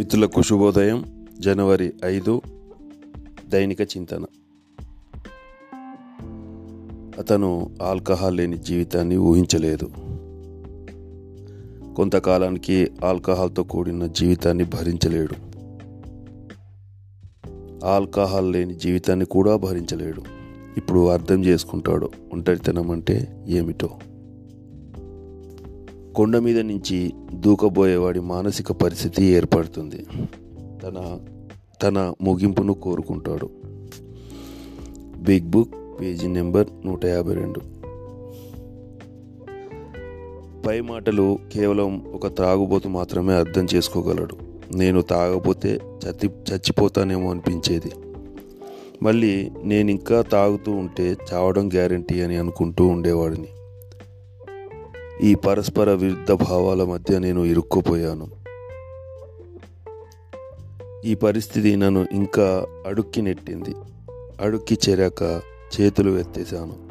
మిత్రులకు శుభోదయం. జనవరి ఐదు దైనిక చింతన. అతను ఆల్కహాల్ లేని జీవితాన్ని ఊహించలేదు. కొంతకాలానికి ఆల్కహాల్తో కూడిన జీవితాన్ని భరించలేడు. ఆల్కహాల్ లేని జీవితాన్ని కూడా భరించలేడు. ఇప్పుడు అర్థం చేసుకుంటాడు ఒంటరితనం అంటే ఏమిటో. కొండ మీద నుంచి దూకబోయేవాడి మానసిక పరిస్థితి ఏర్పడుతుంది. తన తన ముగింపును కోరుకుంటాడు. బిగ్ బుక్ పేజీ నెంబర్ నూట యాభై రెండు. పై మాటలు కేవలం ఒక త్రాగుబోతు మాత్రమే అర్థం చేసుకోగలడు. నేను తాగపోతే చచ్చి చచ్చిపోతానేమో అనిపించేది. మళ్ళీ నేను ఇంకా తాగుతూ ఉంటే చావడం గ్యారంటీ అని అనుకుంటూ ఉండేవాడిని. ఈ పరస్పర విరుద్ధ భావాల మధ్య నేను ఇరుక్కుపోయాను. ఈ పరిస్థితి నన్ను ఇంకా అడుక్కి నెట్టింది. అడుక్కి చేరాక చేతులు ఎత్తేశాను.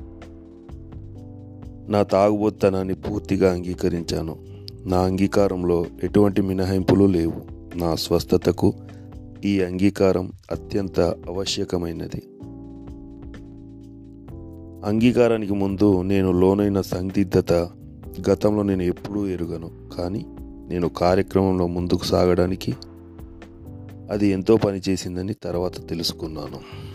నా తాగుబోత్తనాన్ని పూర్తిగా అంగీకరించాను. నా అంగీకారంలో ఎటువంటి మినహాయింపులు లేవు. నా స్వస్థతకు ఈ అంగీకారం అత్యంత ఆవశ్యకమైనది. అంగీకారానికి ముందు నేను లోనైన సందిగ్ధత గతంలో నేను ఎప్పుడూ ఎరుగను కానీ నేను కార్యక్రమంలో ముందుకు సాగడానికి అది ఎంతో పనిచేసిందని తర్వాత తెలుసుకున్నాను.